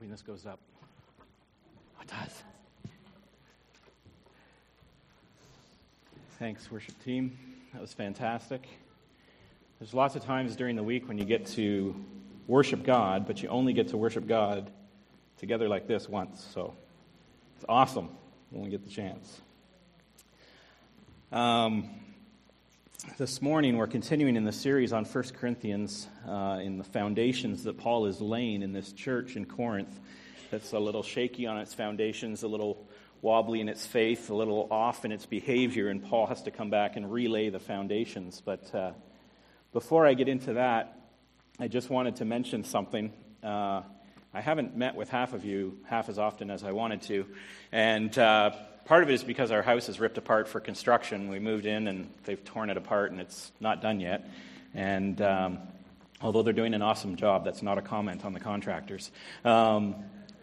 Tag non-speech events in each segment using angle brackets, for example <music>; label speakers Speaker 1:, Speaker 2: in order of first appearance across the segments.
Speaker 1: hoping this goes up. Oh, it does. Thanks, worship team. That was fantastic. There's lots of times during the week when you get to worship God, but you only get to worship God together like this once. So it's awesome when we get the chance. Um, this morning, we're continuing in the series on 1 Corinthians uh, in the foundations that Paul is laying in this church in Corinth that's a little shaky on its foundations, a little wobbly in its faith, a little off in its behavior, and Paul has to come back and relay the foundations. But uh, before I get into that, I just wanted to mention something. Uh, I haven't met with half of you half as often as I wanted to, and uh, part of it is because our house is ripped apart for construction. We moved in and they've torn it apart and it's not done yet. And um, although they're doing an awesome job, that's not a comment on the contractors. Um,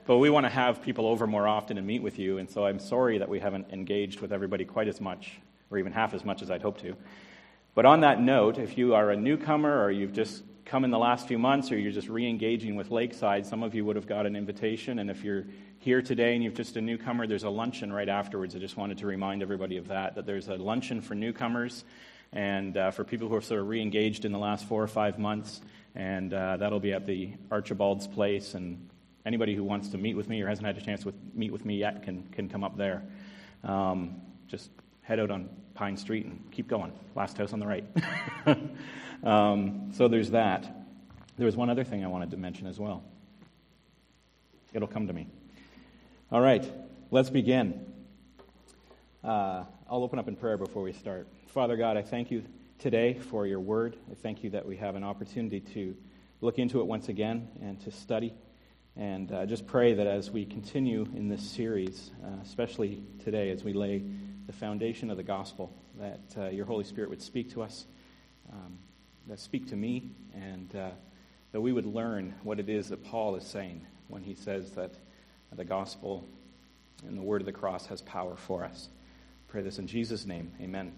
Speaker 1: but we want to have people over more often and meet with you, and so I'm sorry that we haven't engaged with everybody quite as much, or even half as much as I'd hoped to. But on that note, if you are a newcomer or you've just come in the last few months or you're just re engaging with Lakeside, some of you would have got an invitation, and if you're here today and you're just a newcomer, there's a luncheon right afterwards. I just wanted to remind everybody of that, that there's a luncheon for newcomers and uh, for people who are sort of re engaged in the last four or five months. And uh, that'll be at the Archibald's Place. And anybody who wants to meet with me or hasn't had a chance to meet with me yet can, can come up there. Um, just head out on Pine Street and keep going. Last house on the right. <laughs> um, so there's that. There was one other thing I wanted to mention as well. It'll come to me. All right, let's begin. Uh, I'll open up in prayer before we start. Father God, I thank you today for your word. I thank you that we have an opportunity to look into it once again and to study. And uh, just pray that as we continue in this series, uh, especially today as we lay the foundation of the gospel, that uh, your Holy Spirit would speak to us, um, that speak to me, and uh, that we would learn what it is that Paul is saying when he says that the gospel and the word of the cross has power for us. Pray this in Jesus' name. Amen.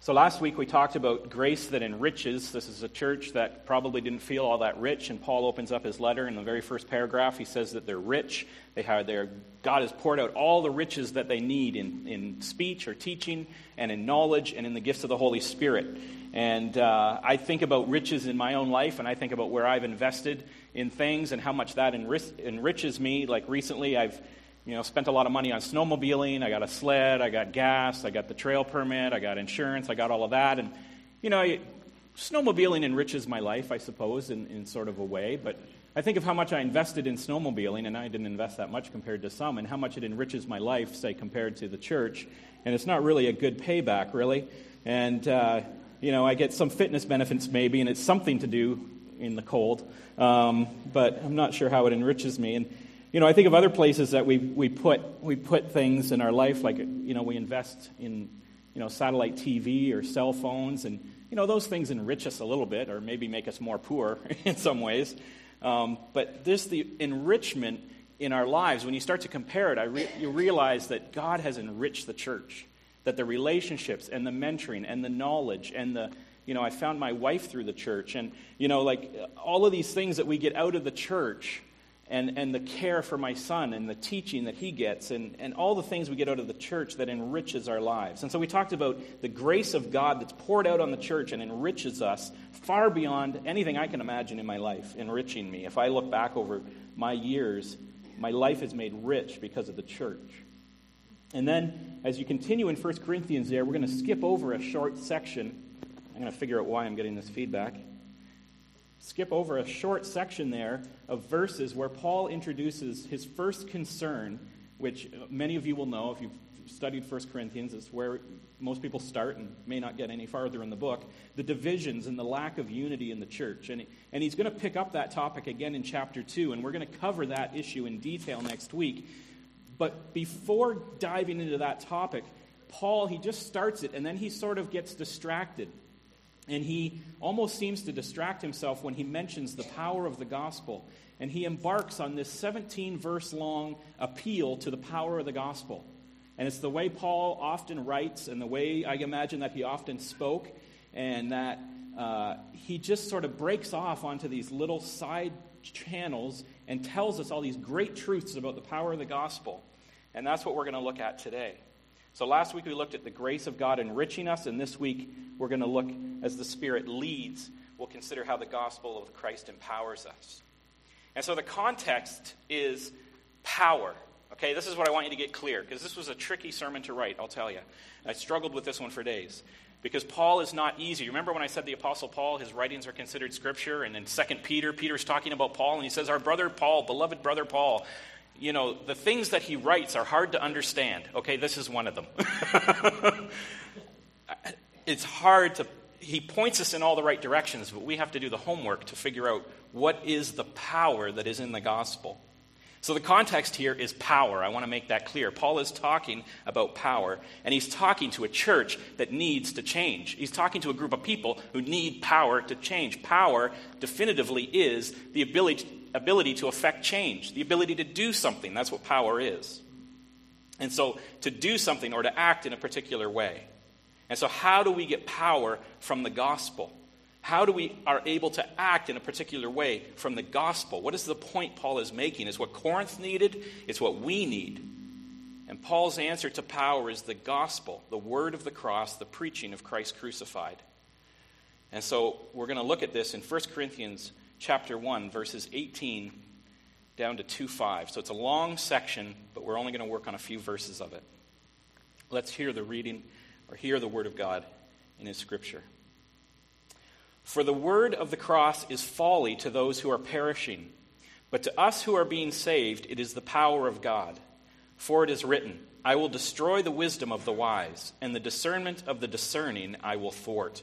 Speaker 1: So last week we talked about grace that enriches. This is a church that probably didn't feel all that rich, and Paul opens up his letter in the very first paragraph. He says that they're rich. They have their God has poured out all the riches that they need in, in speech or teaching and in knowledge and in the gifts of the Holy Spirit. And uh, I think about riches in my own life, and I think about where I've invested in things and how much that enrich- enriches me. Like recently, I've you know, spent a lot of money on snowmobiling. I got a sled, I got gas, I got the trail permit, I got insurance, I got all of that. And, you know, snowmobiling enriches my life, I suppose, in, in sort of a way. But I think of how much I invested in snowmobiling, and I didn't invest that much compared to some, and how much it enriches my life, say, compared to the church. And it's not really a good payback, really. And, uh, you know, I get some fitness benefits maybe, and it's something to do in the cold. Um, but I'm not sure how it enriches me. And you know, I think of other places that we, we put we put things in our life, like you know, we invest in you know satellite TV or cell phones, and you know those things enrich us a little bit, or maybe make us more poor <laughs> in some ways. Um, but this the enrichment in our lives. When you start to compare it, re- you realize that God has enriched the church, that the relationships and the mentoring and the knowledge and the you know, I found my wife through the church. And, you know, like all of these things that we get out of the church and, and the care for my son and the teaching that he gets and, and all the things we get out of the church that enriches our lives. And so we talked about the grace of God that's poured out on the church and enriches us far beyond anything I can imagine in my life, enriching me. If I look back over my years, my life is made rich because of the church. And then, as you continue in 1 Corinthians there, we're going to skip over a short section I'm going to figure out why I'm getting this feedback. Skip over a short section there of verses where Paul introduces his first concern, which many of you will know if you've studied 1 Corinthians. It's where most people start and may not get any farther in the book. The divisions and the lack of unity in the church. And, and he's going to pick up that topic again in chapter 2, and we're going to cover that issue in detail next week. But before diving into that topic, Paul, he just starts it, and then he sort of gets distracted and he almost seems to distract himself when he mentions the power of the gospel. And he embarks on this 17 verse long appeal to the power of the gospel. And it's the way Paul often writes and the way I imagine that he often spoke, and that uh, he just sort of breaks off onto these little side channels and tells us all these great truths about the power of the gospel. And that's what we're going to look at today. So last week we looked at the grace of God enriching us, and this week we're going to look as the Spirit leads. We'll consider how the gospel of Christ empowers us. And so the context is power. Okay, this is what I want you to get clear, because this was a tricky sermon to write, I'll tell you. I struggled with this one for days. Because Paul is not easy. Remember when I said the Apostle Paul, his writings are considered scripture? And in 2 Peter, Peter's talking about Paul, and he says, Our brother Paul, beloved brother Paul, you know, the things that he writes are hard to understand. Okay, this is one of them. <laughs> it's hard to, he points us in all the right directions, but we have to do the homework to figure out what is the power that is in the gospel. So the context here is power. I want to make that clear. Paul is talking about power, and he's talking to a church that needs to change. He's talking to a group of people who need power to change. Power definitively is the ability, ability to affect change, the ability to do something. That's what power is. And so to do something or to act in a particular way. And so, how do we get power from the gospel? How do we are able to act in a particular way from the gospel? What is the point Paul is making? Is what Corinth needed? It's what we need. And Paul's answer to power is the gospel, the word of the cross, the preaching of Christ crucified. And so we're going to look at this in 1 Corinthians chapter 1 verses 18 down to 2:5. So it's a long section, but we're only going to work on a few verses of it. Let's hear the reading or hear the word of God in his scripture. For the word of the cross is folly to those who are perishing, but to us who are being saved, it is the power of God. For it is written, I will destroy the wisdom of the wise, and the discernment of the discerning I will thwart.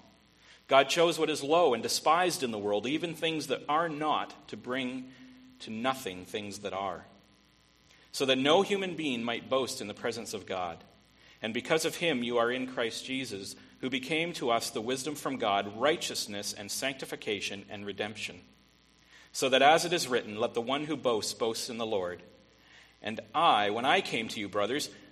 Speaker 1: God chose what is low and despised in the world, even things that are not, to bring to nothing things that are, so that no human being might boast in the presence of God. And because of him, you are in Christ Jesus, who became to us the wisdom from God, righteousness and sanctification and redemption so that as it is written, let the one who boasts boast in the Lord. And I, when I came to you, brothers,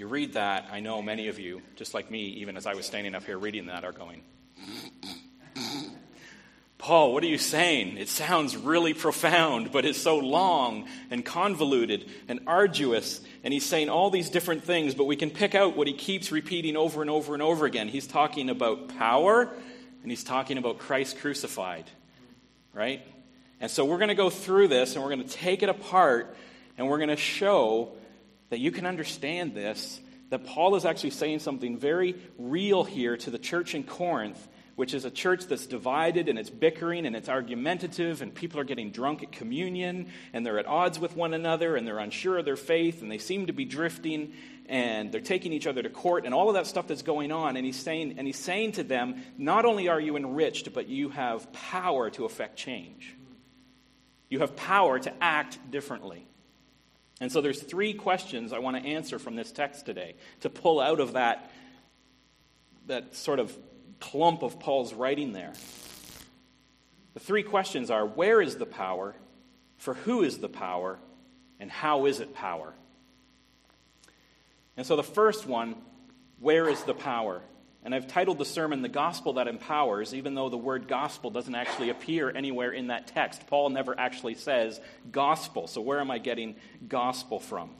Speaker 1: you read that, I know many of you, just like me, even as I was standing up here reading that, are going, Paul, what are you saying? It sounds really profound, but it's so long and convoluted and arduous. And he's saying all these different things, but we can pick out what he keeps repeating over and over and over again. He's talking about power, and he's talking about Christ crucified right? And so we're going to go through this and we're going to take it apart and we're going to show that you can understand this, that Paul is actually saying something very real here to the church in Corinth, which is a church that's divided and it's bickering and it's argumentative and people are getting drunk at communion and they're at odds with one another and they're unsure of their faith and they seem to be drifting and they're taking each other to court and all of that stuff that's going on. And he's saying and he's saying to them not only are you enriched but you have power to affect change. You have power to act differently and so there's three questions i want to answer from this text today to pull out of that that sort of clump of paul's writing there the three questions are where is the power for who is the power And how is it power? And so the first one, where is the power? And I've titled the sermon The Gospel That Empowers, even though the word gospel doesn't actually appear anywhere in that text. Paul never actually says gospel. So where am I getting gospel from?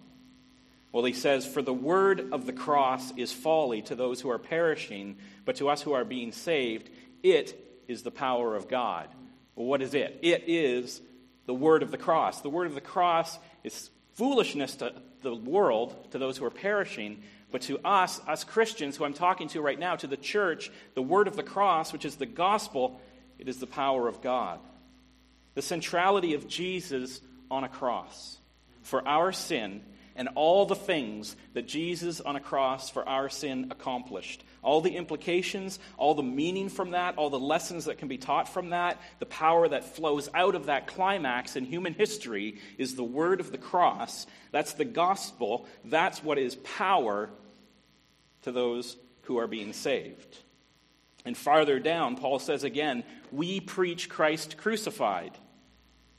Speaker 1: Well, he says, For the word of the cross is folly to those who are perishing, but to us who are being saved, it is the power of God. Well, what is it? It is the word of the cross. The word of the cross is foolishness to the world, to those who are perishing, but to us, us Christians who I'm talking to right now, to the church, the word of the cross, which is the gospel, it is the power of God. The centrality of Jesus on a cross for our sin and all the things that Jesus on a cross for our sin accomplished. All the implications, all the meaning from that, all the lessons that can be taught from that, the power that flows out of that climax in human history is the word of the cross. That's the gospel. That's what is power to those who are being saved. And farther down, Paul says again, We preach Christ crucified.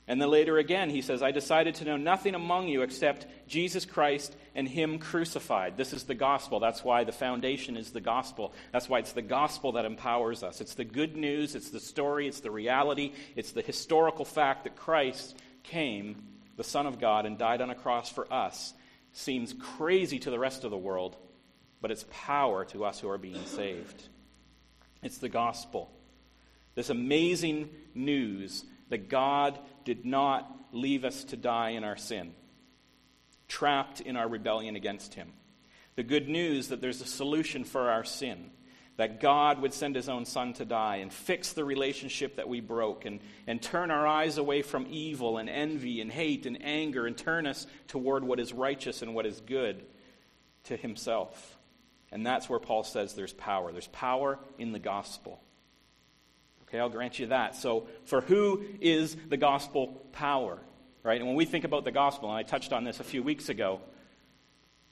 Speaker 1: And then later again, he says, I decided to know nothing among you except Jesus Christ and Him crucified. This is the gospel. That's why the foundation is the gospel. That's why it's the gospel that empowers us. It's the good news, it's the story, it's the reality, it's the historical fact that Christ came, the Son of God, and died on a cross for us. Seems crazy to the rest of the world, but it's power to us who are being saved. It's the gospel. This amazing news that God did not leave us to die in our sin, trapped in our rebellion against Him. The good news that there's a solution for our sin, that God would send His own Son to die and fix the relationship that we broke and, and turn our eyes away from evil and envy and hate and anger and turn us toward what is righteous and what is good to Himself. And that's where Paul says there's power. There's power in the gospel. Okay, I'll grant you that. So, for who is the gospel power? Right? And when we think about the gospel, and I touched on this a few weeks ago,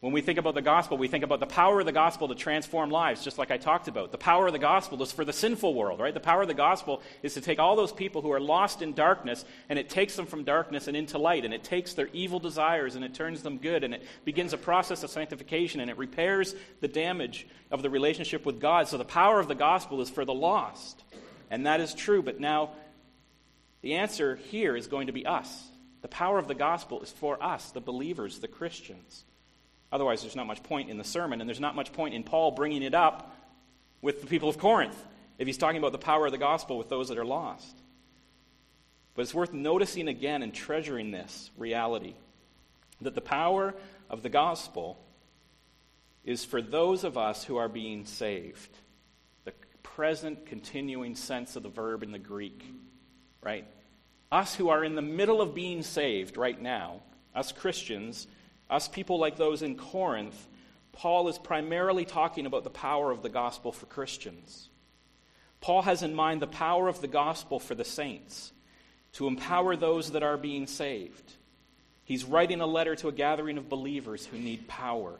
Speaker 1: when we think about the gospel, we think about the power of the gospel to transform lives, just like I talked about. The power of the gospel is for the sinful world, right? The power of the gospel is to take all those people who are lost in darkness and it takes them from darkness and into light, and it takes their evil desires and it turns them good, and it begins a process of sanctification and it repairs the damage of the relationship with God. So the power of the gospel is for the lost. And that is true, but now the answer here is going to be us. The power of the gospel is for us, the believers, the Christians. Otherwise, there's not much point in the sermon, and there's not much point in Paul bringing it up with the people of Corinth if he's talking about the power of the gospel with those that are lost. But it's worth noticing again and treasuring this reality that the power of the gospel is for those of us who are being saved. Present continuing sense of the verb in the Greek, right? Us who are in the middle of being saved right now, us Christians, us people like those in Corinth, Paul is primarily talking about the power of the gospel for Christians. Paul has in mind the power of the gospel for the saints to empower those that are being saved. He's writing a letter to a gathering of believers who need power.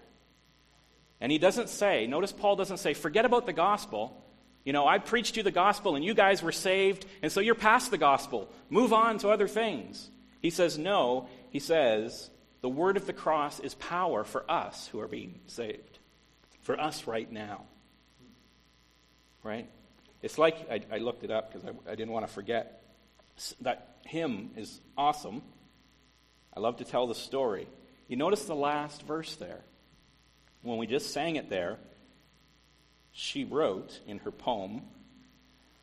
Speaker 1: And he doesn't say, notice Paul doesn't say, forget about the gospel. You know, I preached you the gospel and you guys were saved, and so you're past the gospel. Move on to other things. He says, no. He says, the word of the cross is power for us who are being saved, for us right now. Right? It's like, I, I looked it up because I, I didn't want to forget. That hymn is awesome. I love to tell the story. You notice the last verse there. When we just sang it there, she wrote in her poem,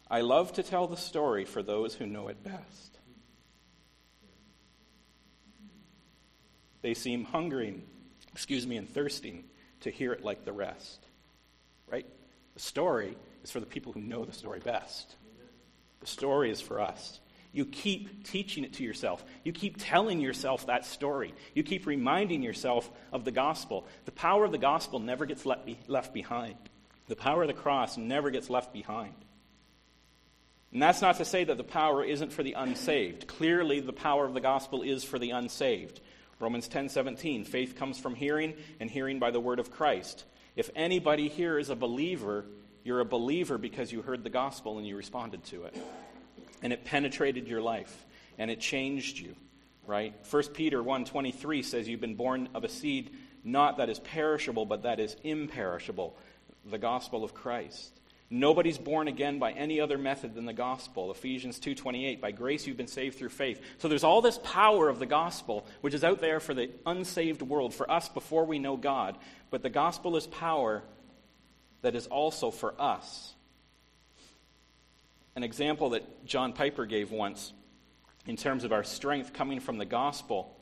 Speaker 1: I love to tell the story for those who know it best. They seem hungering, excuse me, and thirsting to hear it like the rest. Right? The story is for the people who know the story best. The story is for us. You keep teaching it to yourself. You keep telling yourself that story. You keep reminding yourself of the gospel. The power of the gospel never gets left behind. The power of the cross never gets left behind. And that's not to say that the power isn't for the unsaved. Clearly, the power of the gospel is for the unsaved. Romans 10:17 faith comes from hearing and hearing by the word of Christ. If anybody here is a believer, you're a believer because you heard the gospel and you responded to it. And it penetrated your life and it changed you. right? 1 Peter 1:23 says you've been born of a seed not that is perishable but that is imperishable, the gospel of Christ. Nobody's born again by any other method than the gospel. Ephesians 2:28 by grace you've been saved through faith. So there's all this power of the gospel which is out there for the unsaved world, for us before we know God, but the gospel is power that is also for us. An example that John Piper gave once in terms of our strength coming from the gospel,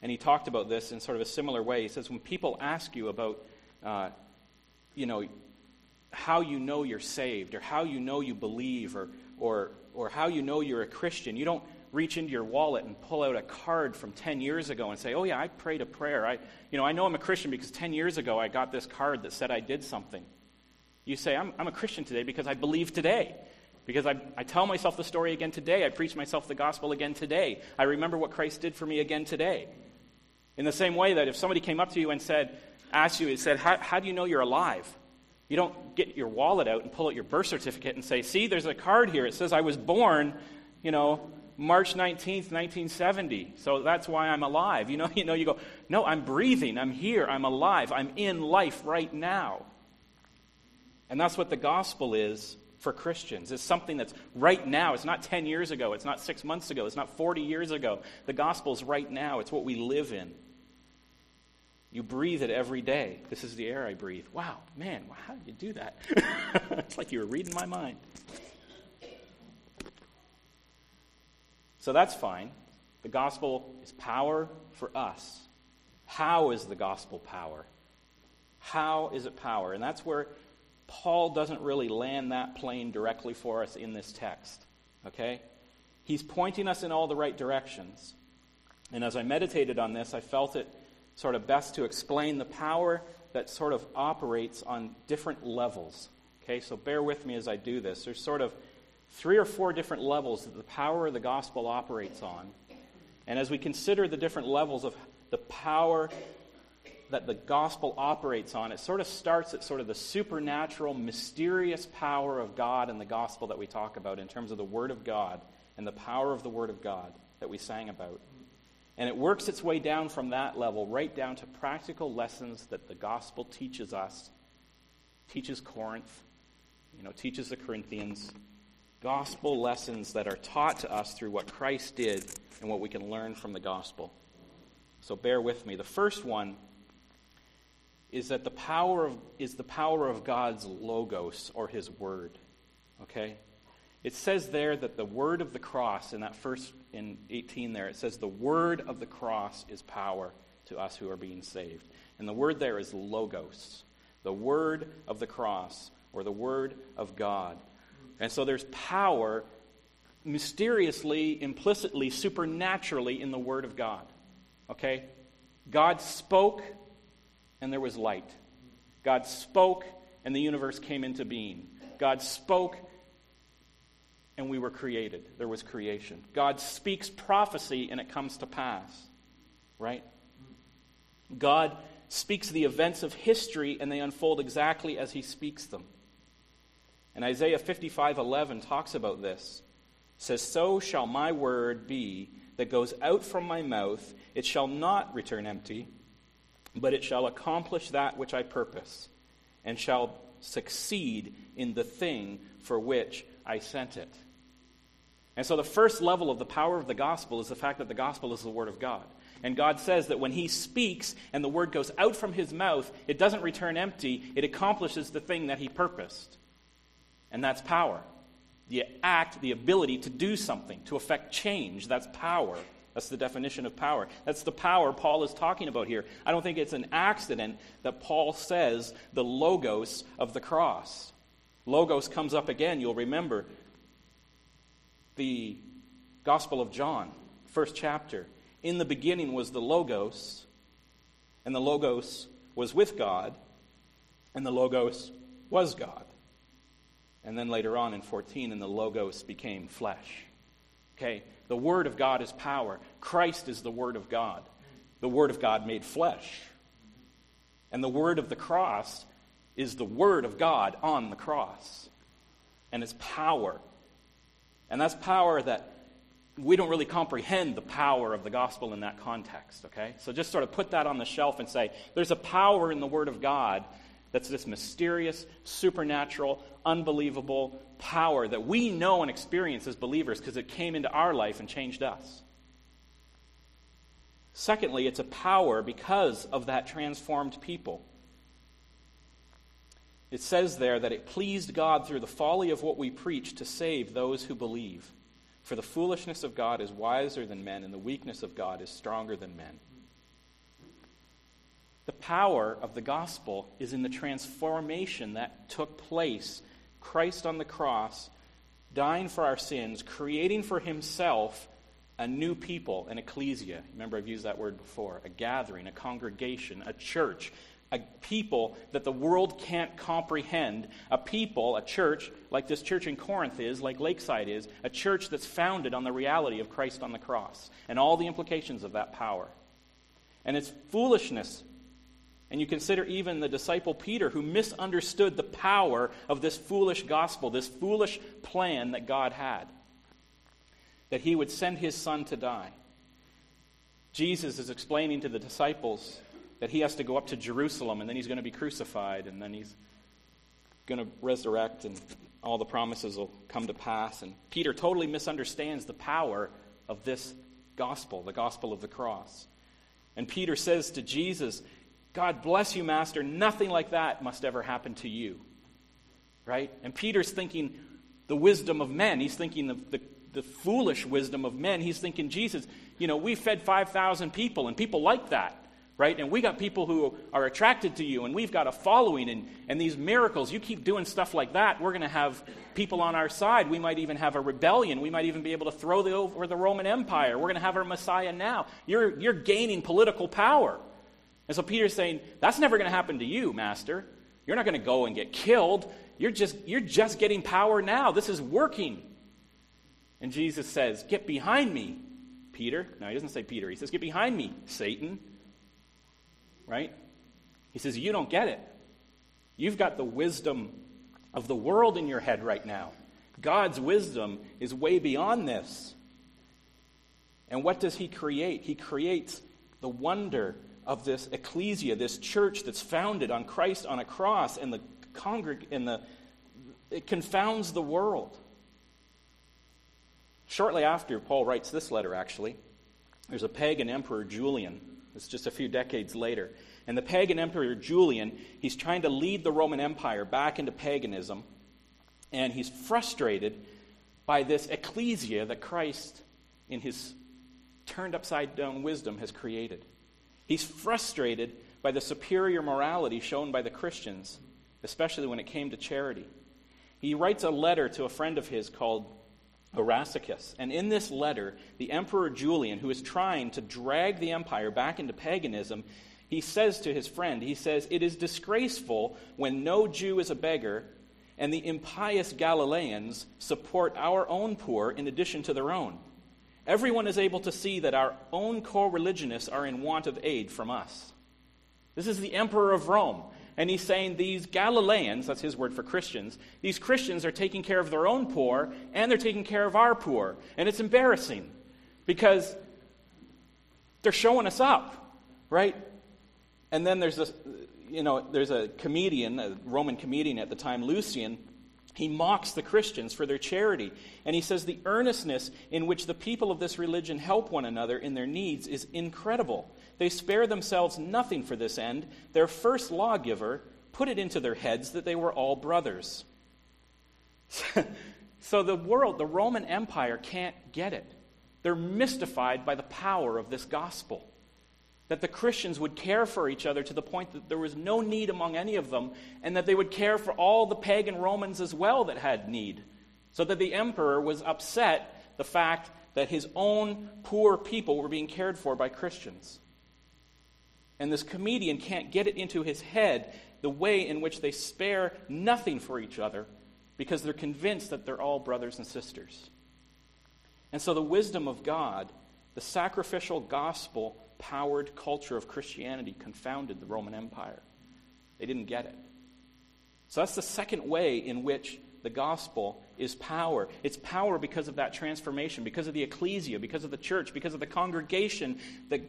Speaker 1: and he talked about this in sort of a similar way. He says, when people ask you about, uh, you know, how you know you're saved or how you know you believe or, or, or how you know you're a Christian. You don't reach into your wallet and pull out a card from 10 years ago and say, oh, yeah, I prayed a prayer. I, you know, I know I'm a Christian because 10 years ago I got this card that said I did something. You say, I'm, I'm a Christian today because I believe today. Because I, I tell myself the story again today. I preach myself the gospel again today. I remember what Christ did for me again today. In the same way that if somebody came up to you and said, asked you, and said, how, how do you know you're alive? You don't get your wallet out and pull out your birth certificate and say, see, there's a card here. It says I was born, you know, March 19th, 1970. So that's why I'm alive. You know, <laughs> you know, you go, no, I'm breathing. I'm here. I'm alive. I'm in life right now. And that's what the gospel is for Christians. It's something that's right now. It's not 10 years ago. It's not six months ago. It's not 40 years ago. The gospel's right now. It's what we live in. You breathe it every day. This is the air I breathe. Wow, man, how did you do that? <laughs> it's like you were reading my mind. So that's fine. The gospel is power for us. How is the gospel power? How is it power? And that's where Paul doesn't really land that plane directly for us in this text. Okay? He's pointing us in all the right directions. And as I meditated on this, I felt it sort of best to explain the power that sort of operates on different levels. Okay, so bear with me as I do this. There's sort of three or four different levels that the power of the gospel operates on. And as we consider the different levels of the power that the gospel operates on, it sort of starts at sort of the supernatural, mysterious power of God and the gospel that we talk about in terms of the Word of God and the power of the Word of God that we sang about. And it works its way down from that level right down to practical lessons that the gospel teaches us, teaches Corinth, you know, teaches the Corinthians. Gospel lessons that are taught to us through what Christ did and what we can learn from the gospel. So bear with me. The first one is that the power of is the power of God's logos or his word. Okay? It says there that the word of the cross, in that first, in 18 there, it says the word of the cross is power to us who are being saved. And the word there is logos, the word of the cross, or the word of God. And so there's power mysteriously, implicitly, supernaturally in the word of God. Okay? God spoke, and there was light. God spoke, and the universe came into being. God spoke, and we were created. There was creation. God speaks prophecy and it comes to pass. Right? God speaks the events of history and they unfold exactly as he speaks them. And Isaiah 55:11 talks about this. It says, "So shall my word be that goes out from my mouth; it shall not return empty, but it shall accomplish that which I purpose, and shall succeed in the thing for which I sent it. And so the first level of the power of the gospel is the fact that the gospel is the word of God. And God says that when he speaks and the word goes out from his mouth, it doesn't return empty, it accomplishes the thing that he purposed. And that's power. The act, the ability to do something, to affect change, that's power. That's the definition of power. That's the power Paul is talking about here. I don't think it's an accident that Paul says the logos of the cross. Logos comes up again, you'll remember. The Gospel of John, first chapter. In the beginning was the Logos, and the Logos was with God, and the Logos was God. And then later on in 14, and the Logos became flesh. Okay? The Word of God is power. Christ is the Word of God. The Word of God made flesh. And the Word of the cross is the Word of God on the cross. And it's power. And that's power that we don't really comprehend the power of the gospel in that context, okay? So just sort of put that on the shelf and say, there's a power in the Word of God that's this mysterious, supernatural, unbelievable power that we know and experience as believers because it came into our life and changed us. Secondly, it's a power because of that transformed people. It says there that it pleased God through the folly of what we preach to save those who believe. For the foolishness of God is wiser than men, and the weakness of God is stronger than men. The power of the gospel is in the transformation that took place. Christ on the cross, dying for our sins, creating for himself a new people, an ecclesia. Remember, I've used that word before a gathering, a congregation, a church, a people that the world can't comprehend, a people, a church like this church in Corinth is, like Lakeside is, a church that's founded on the reality of Christ on the cross and all the implications of that power. And it's foolishness. And you consider even the disciple Peter, who misunderstood the power of this foolish gospel, this foolish plan that God had that he would send his son to die. Jesus is explaining to the disciples that he has to go up to Jerusalem and then he's going to be crucified and then he's going to resurrect and all the promises will come to pass. And Peter totally misunderstands the power of this gospel, the gospel of the cross. And Peter says to Jesus, God bless you, Master. Nothing like that must ever happen to you. Right? And Peter's thinking the wisdom of men. He's thinking the, the the foolish wisdom of men. He's thinking, Jesus, you know, we fed 5,000 people, and people like that, right? And we got people who are attracted to you, and we've got a following, and, and these miracles, you keep doing stuff like that, we're going to have people on our side. We might even have a rebellion. We might even be able to throw the, over the Roman Empire. We're going to have our Messiah now. You're, you're gaining political power. And so Peter's saying, that's never going to happen to you, Master. You're not going to go and get killed. You're just, you're just getting power now. This is working. And Jesus says, Get behind me, Peter. No, he doesn't say Peter. He says, Get behind me, Satan. Right? He says, You don't get it. You've got the wisdom of the world in your head right now. God's wisdom is way beyond this. And what does he create? He creates the wonder of this ecclesia, this church that's founded on Christ on a cross, and the congreg- and the it confounds the world. Shortly after, Paul writes this letter, actually. There's a pagan emperor, Julian. It's just a few decades later. And the pagan emperor, Julian, he's trying to lead the Roman Empire back into paganism. And he's frustrated by this ecclesia that Christ, in his turned upside down wisdom, has created. He's frustrated by the superior morality shown by the Christians, especially when it came to charity. He writes a letter to a friend of his called Erasicus. And in this letter, the Emperor Julian, who is trying to drag the empire back into paganism, he says to his friend, he says, It is disgraceful when no Jew is a beggar and the impious Galileans support our own poor in addition to their own. Everyone is able to see that our own co religionists are in want of aid from us. This is the Emperor of Rome. And he's saying these Galileans, that's his word for Christians, these Christians are taking care of their own poor and they're taking care of our poor. And it's embarrassing because they're showing us up, right? And then there's this, you know, there's a comedian, a Roman comedian at the time, Lucian. He mocks the Christians for their charity. And he says the earnestness in which the people of this religion help one another in their needs is incredible. They spare themselves nothing for this end. Their first lawgiver put it into their heads that they were all brothers. <laughs> so the world, the Roman Empire, can't get it. They're mystified by the power of this gospel. That the Christians would care for each other to the point that there was no need among any of them, and that they would care for all the pagan Romans as well that had need. So that the emperor was upset the fact that his own poor people were being cared for by Christians. And this comedian can't get it into his head the way in which they spare nothing for each other because they're convinced that they're all brothers and sisters. And so the wisdom of God, the sacrificial gospel powered culture of Christianity confounded the Roman Empire. They didn't get it. So that's the second way in which the gospel is power. It's power because of that transformation, because of the ecclesia, because of the church, because of the congregation that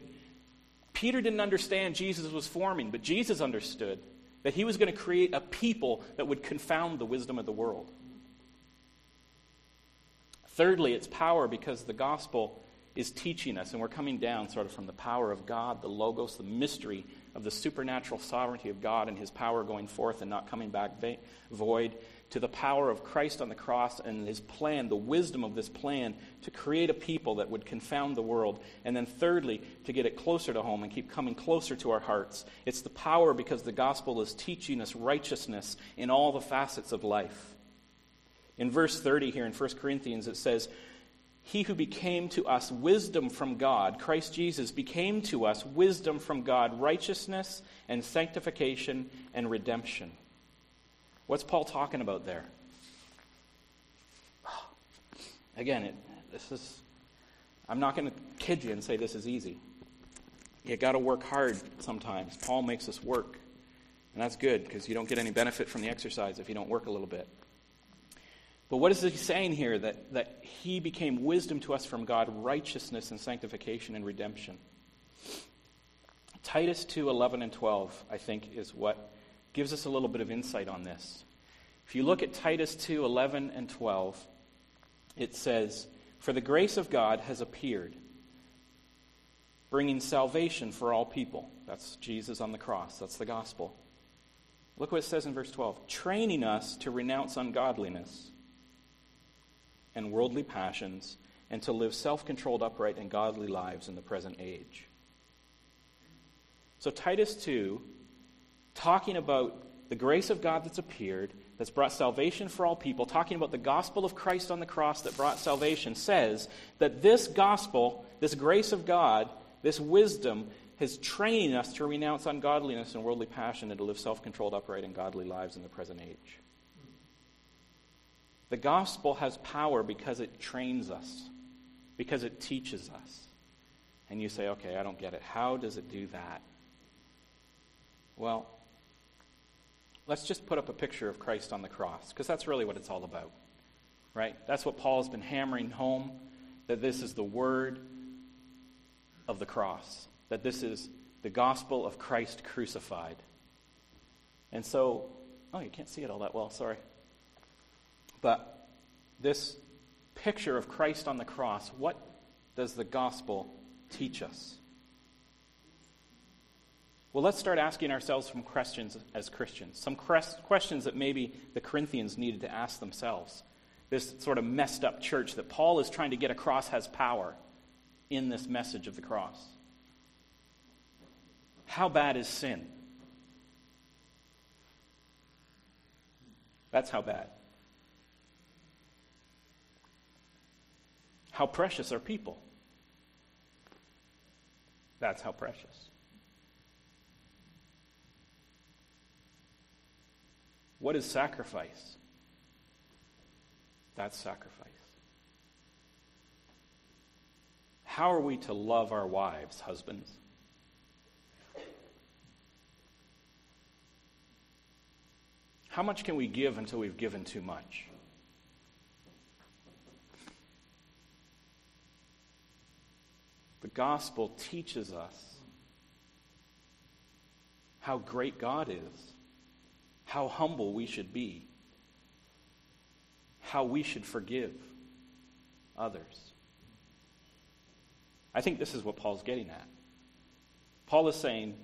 Speaker 1: Peter didn't understand Jesus was forming, but Jesus understood that he was going to create a people that would confound the wisdom of the world. Thirdly, it's power because the gospel is teaching us, and we're coming down sort of from the power of God, the Logos, the mystery of the supernatural sovereignty of God and his power going forth and not coming back va- void, to the power of Christ on the cross and his plan, the wisdom of this plan to create a people that would confound the world. And then, thirdly, to get it closer to home and keep coming closer to our hearts. It's the power because the gospel is teaching us righteousness in all the facets of life. In verse 30 here in 1 Corinthians, it says, He who became to us wisdom from God, Christ Jesus, became to us wisdom from God, righteousness and sanctification and redemption. What's Paul talking about there? Again, it, this is, I'm not going to kid you and say this is easy. You got to work hard sometimes. Paul makes us work. And that's good because you don't get any benefit from the exercise if you don't work a little bit. But what is he saying here? That, that he became wisdom to us from God, righteousness and sanctification and redemption. Titus 2 11 and 12, I think, is what gives us a little bit of insight on this. If you look at Titus 2 11 and 12, it says, For the grace of God has appeared, bringing salvation for all people. That's Jesus on the cross, that's the gospel. Look what it says in verse 12 training us to renounce ungodliness and worldly passions, and to live self controlled, upright, and godly lives in the present age. So, Titus 2, talking about the grace of God that's appeared, that's brought salvation for all people, talking about the gospel of Christ on the cross that brought salvation, says that this gospel, this grace of God, this wisdom, is training us to renounce ungodliness and worldly passion and to live self controlled, upright, and godly lives in the present age. The gospel has power because it trains us, because it teaches us. And you say, okay, I don't get it. How does it do that? Well, let's just put up a picture of Christ on the cross, because that's really what it's all about. Right? That's what Paul has been hammering home that this is the word of the cross, that this is the gospel of Christ crucified. And so, oh, you can't see it all that well, sorry. But this picture of Christ on the cross, what does the gospel teach us? Well, let's start asking ourselves some questions as Christians. Some questions that maybe the Corinthians needed to ask themselves. This sort of messed up church that Paul is trying to get across has power in this message of the cross. How bad is sin? That's how bad. How precious are people? That's how precious. What is sacrifice? That's sacrifice. How are we to love our wives, husbands? How much can we give until we've given too much? The gospel teaches us how great God is, how humble we should be, how we should forgive others. I think this is what Paul's getting at. Paul is saying,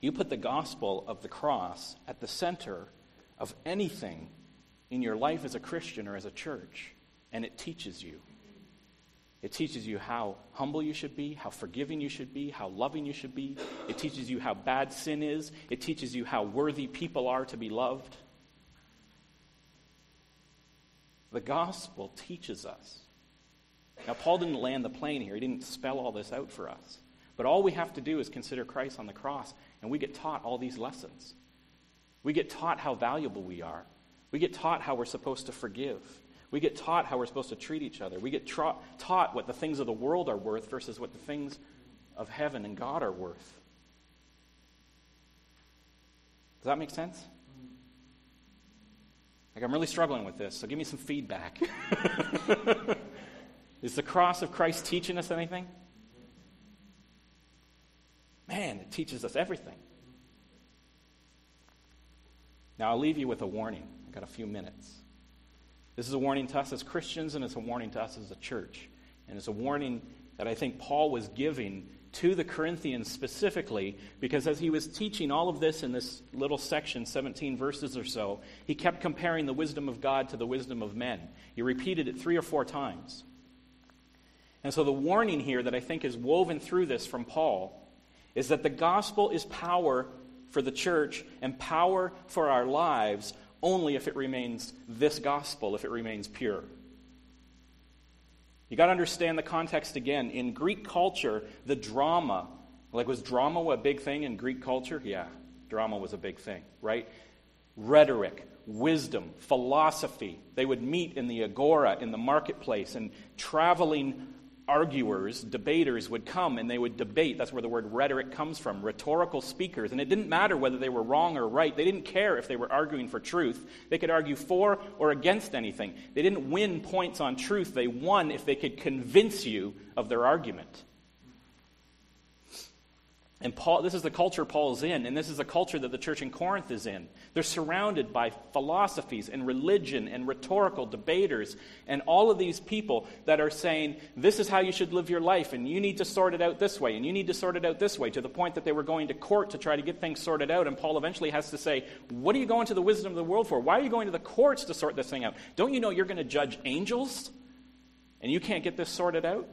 Speaker 1: you put the gospel of the cross at the center of anything in your life as a Christian or as a church, and it teaches you. It teaches you how humble you should be, how forgiving you should be, how loving you should be. It teaches you how bad sin is. It teaches you how worthy people are to be loved. The gospel teaches us. Now, Paul didn't land the plane here, he didn't spell all this out for us. But all we have to do is consider Christ on the cross, and we get taught all these lessons. We get taught how valuable we are. We get taught how we're supposed to forgive. We get taught how we're supposed to treat each other. We get tra- taught what the things of the world are worth versus what the things of heaven and God are worth. Does that make sense? Like, I'm really struggling with this, so give me some feedback. <laughs> Is the cross of Christ teaching us anything? Man, it teaches us everything. Now, I'll leave you with a warning. I've got a few minutes. This is a warning to us as Christians, and it's a warning to us as a church. And it's a warning that I think Paul was giving to the Corinthians specifically, because as he was teaching all of this in this little section, 17 verses or so, he kept comparing the wisdom of God to the wisdom of men. He repeated it three or four times. And so the warning here that I think is woven through this from Paul is that the gospel is power for the church and power for our lives only if it remains this gospel, if it remains pure. You got to understand the context again. In Greek culture, the drama, like was drama a big thing in Greek culture? Yeah, drama was a big thing, right? Rhetoric, wisdom, philosophy. They would meet in the agora, in the marketplace, and traveling arguers, debaters would come and they would debate. That's where the word rhetoric comes from, rhetorical speakers. And it didn't matter whether they were wrong or right. They didn't care if they were arguing for truth. They could argue for or against anything. They didn't win points on truth. They won if they could convince you of their argument. And Paul, this is the culture Paul's in, and this is the culture that the church in Corinth is in. They're surrounded by philosophies and religion and rhetorical debaters and all of these people that are saying, this is how you should live your life, and you need to sort it out this way, and you need to sort it out this way, to the point that they were going to court to try to get things sorted out. And Paul eventually has to say, What are you going to the wisdom of the world for? Why are you going to the courts to sort this thing out? Don't you know you're going to judge angels? And you can't get this sorted out?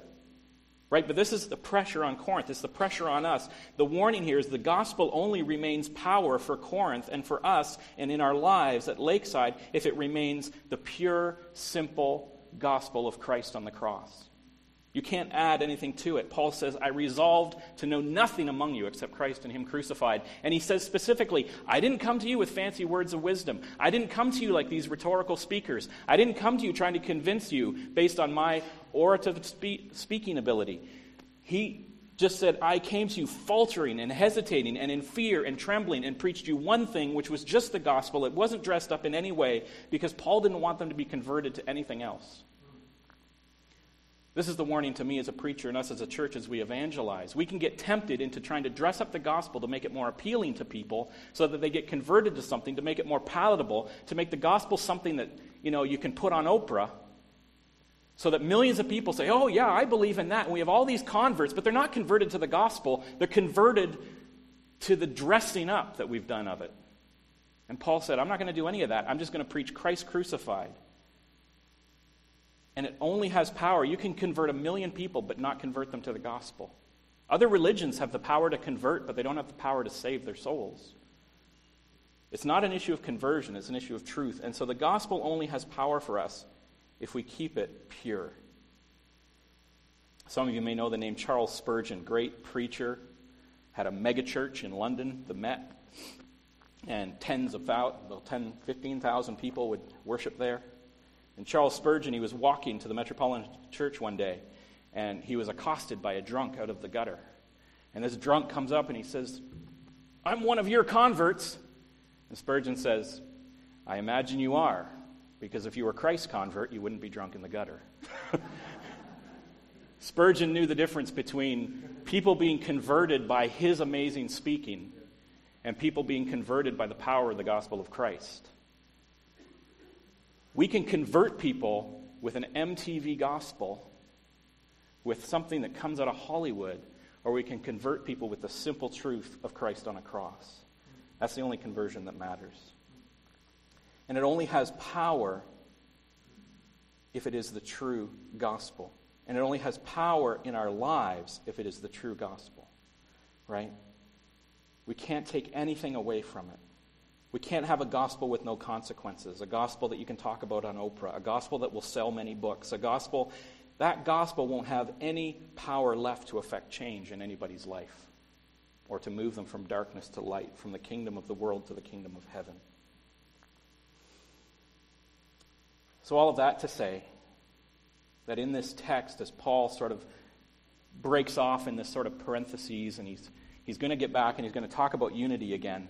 Speaker 1: Right? But this is the pressure on Corinth. It's the pressure on us. The warning here is the gospel only remains power for Corinth and for us and in our lives at Lakeside if it remains the pure, simple gospel of Christ on the cross. You can't add anything to it. Paul says, I resolved to know nothing among you except Christ and Him crucified. And he says specifically, I didn't come to you with fancy words of wisdom. I didn't come to you like these rhetorical speakers. I didn't come to you trying to convince you based on my orative spe- speaking ability. He just said, I came to you faltering and hesitating and in fear and trembling and preached you one thing, which was just the gospel. It wasn't dressed up in any way because Paul didn't want them to be converted to anything else. This is the warning to me as a preacher and us as a church as we evangelize. We can get tempted into trying to dress up the gospel to make it more appealing to people so that they get converted to something, to make it more palatable, to make the gospel something that, you know, you can put on Oprah so that millions of people say, "Oh yeah, I believe in that." And we have all these converts, but they're not converted to the gospel. They're converted to the dressing up that we've done of it. And Paul said, "I'm not going to do any of that. I'm just going to preach Christ crucified." And it only has power. You can convert a million people, but not convert them to the gospel. Other religions have the power to convert, but they don't have the power to save their souls. It's not an issue of conversion, it's an issue of truth. And so the gospel only has power for us if we keep it pure. Some of you may know the name Charles Spurgeon, great preacher, had a megachurch in London, the Met, and tens of thousands, well, 10, 15,000 people would worship there. And Charles Spurgeon, he was walking to the Metropolitan Church one day, and he was accosted by a drunk out of the gutter. And this drunk comes up and he says, I'm one of your converts. And Spurgeon says, I imagine you are, because if you were Christ's convert, you wouldn't be drunk in the gutter. <laughs> Spurgeon knew the difference between people being converted by his amazing speaking and people being converted by the power of the gospel of Christ. We can convert people with an MTV gospel, with something that comes out of Hollywood, or we can convert people with the simple truth of Christ on a cross. That's the only conversion that matters. And it only has power if it is the true gospel. And it only has power in our lives if it is the true gospel. Right? We can't take anything away from it. We can't have a gospel with no consequences, a gospel that you can talk about on Oprah, a gospel that will sell many books, a gospel that gospel won't have any power left to affect change in anybody's life or to move them from darkness to light, from the kingdom of the world to the kingdom of heaven. So, all of that to say that in this text, as Paul sort of breaks off in this sort of parentheses and he's, he's going to get back and he's going to talk about unity again.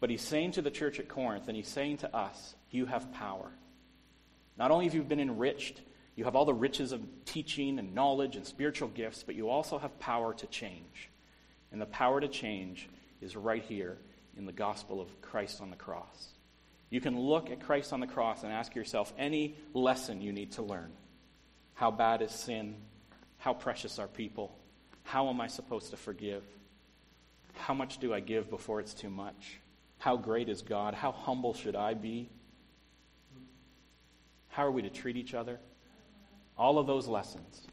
Speaker 1: But he's saying to the church at Corinth, and he's saying to us, you have power. Not only have you been enriched, you have all the riches of teaching and knowledge and spiritual gifts, but you also have power to change. And the power to change is right here in the gospel of Christ on the cross. You can look at Christ on the cross and ask yourself any lesson you need to learn. How bad is sin? How precious are people? How am I supposed to forgive? How much do I give before it's too much? How great is God? How humble should I be? How are we to treat each other? All of those lessons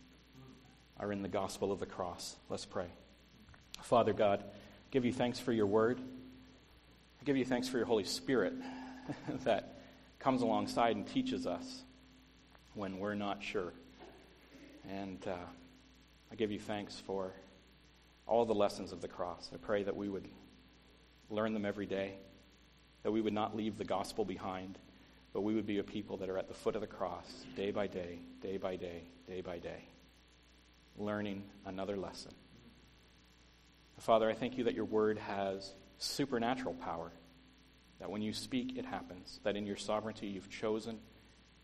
Speaker 1: are in the gospel of the cross. Let's pray. Father God, I give you thanks for your word. I give you thanks for your Holy Spirit <laughs> that comes alongside and teaches us when we're not sure. And uh, I give you thanks for all the lessons of the cross. I pray that we would learn them every day, that we would not leave the gospel behind, but we would be a people that are at the foot of the cross day by day, day by day, day by day, learning another lesson. Father, I thank you that your word has supernatural power, that when you speak, it happens, that in your sovereignty you've chosen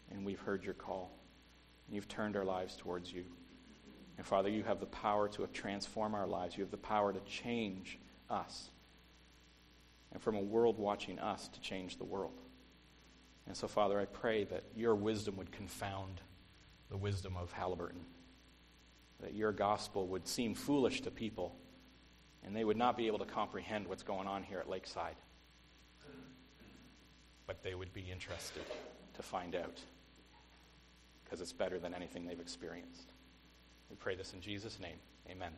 Speaker 1: and we've heard your call, and you've turned our lives towards you. And Father, you have the power to transform our lives. You have the power to change us. And from a world watching us to change the world. And so, Father, I pray that your wisdom would confound the wisdom of Haliburton. That your gospel would seem foolish to people, and they would not be able to comprehend what's going on here at Lakeside. But they would be interested to find out, because it's better than anything they've experienced. We pray this in Jesus' name. Amen.